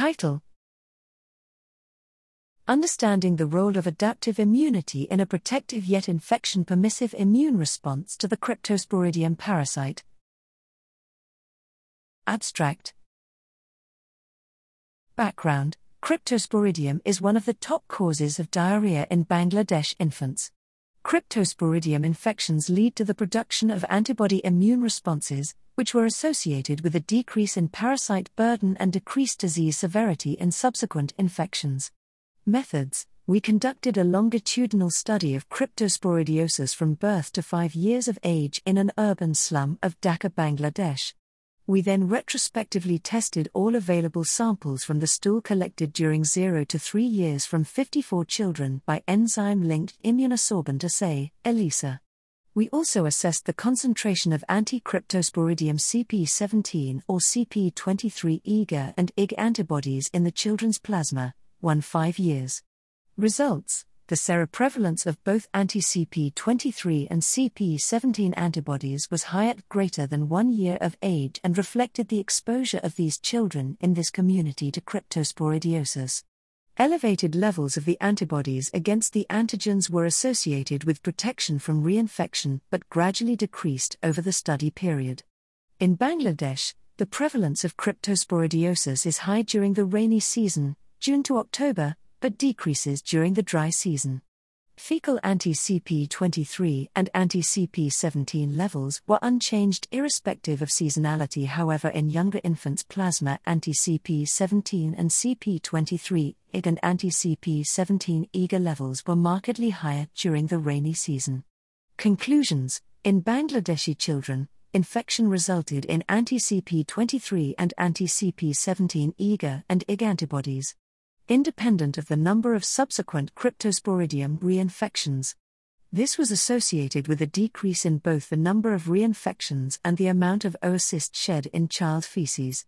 Title Understanding the role of adaptive immunity in a protective yet infection permissive immune response to the Cryptosporidium parasite. Abstract Background Cryptosporidium is one of the top causes of diarrhea in Bangladesh infants. Cryptosporidium infections lead to the production of antibody immune responses, which were associated with a decrease in parasite burden and decreased disease severity in subsequent infections. Methods We conducted a longitudinal study of cryptosporidiosis from birth to five years of age in an urban slum of Dhaka, Bangladesh. We then retrospectively tested all available samples from the stool collected during 0 to 3 years from 54 children by enzyme linked immunosorbent assay, ELISA. We also assessed the concentration of anti cryptosporidium CP17 or CP23 IgA and IgG antibodies in the children's plasma, 1 5 years. Results The seroprevalence of both anti CP23 and CP17 antibodies was high at greater than one year of age and reflected the exposure of these children in this community to cryptosporidiosis. Elevated levels of the antibodies against the antigens were associated with protection from reinfection but gradually decreased over the study period. In Bangladesh, the prevalence of cryptosporidiosis is high during the rainy season, June to October, but decreases during the dry season. Fecal anti CP23 and anti CP17 levels were unchanged irrespective of seasonality. However, in younger infants, plasma anti CP17 and CP23 IgG and anti CP17 IgA levels were markedly higher during the rainy season. Conclusions In Bangladeshi children, infection resulted in anti CP23 and anti CP17 IgA and IgG antibodies independent of the number of subsequent cryptosporidium reinfections. This was associated with a decrease in both the number of reinfections and the amount of oocyst shed in child feces.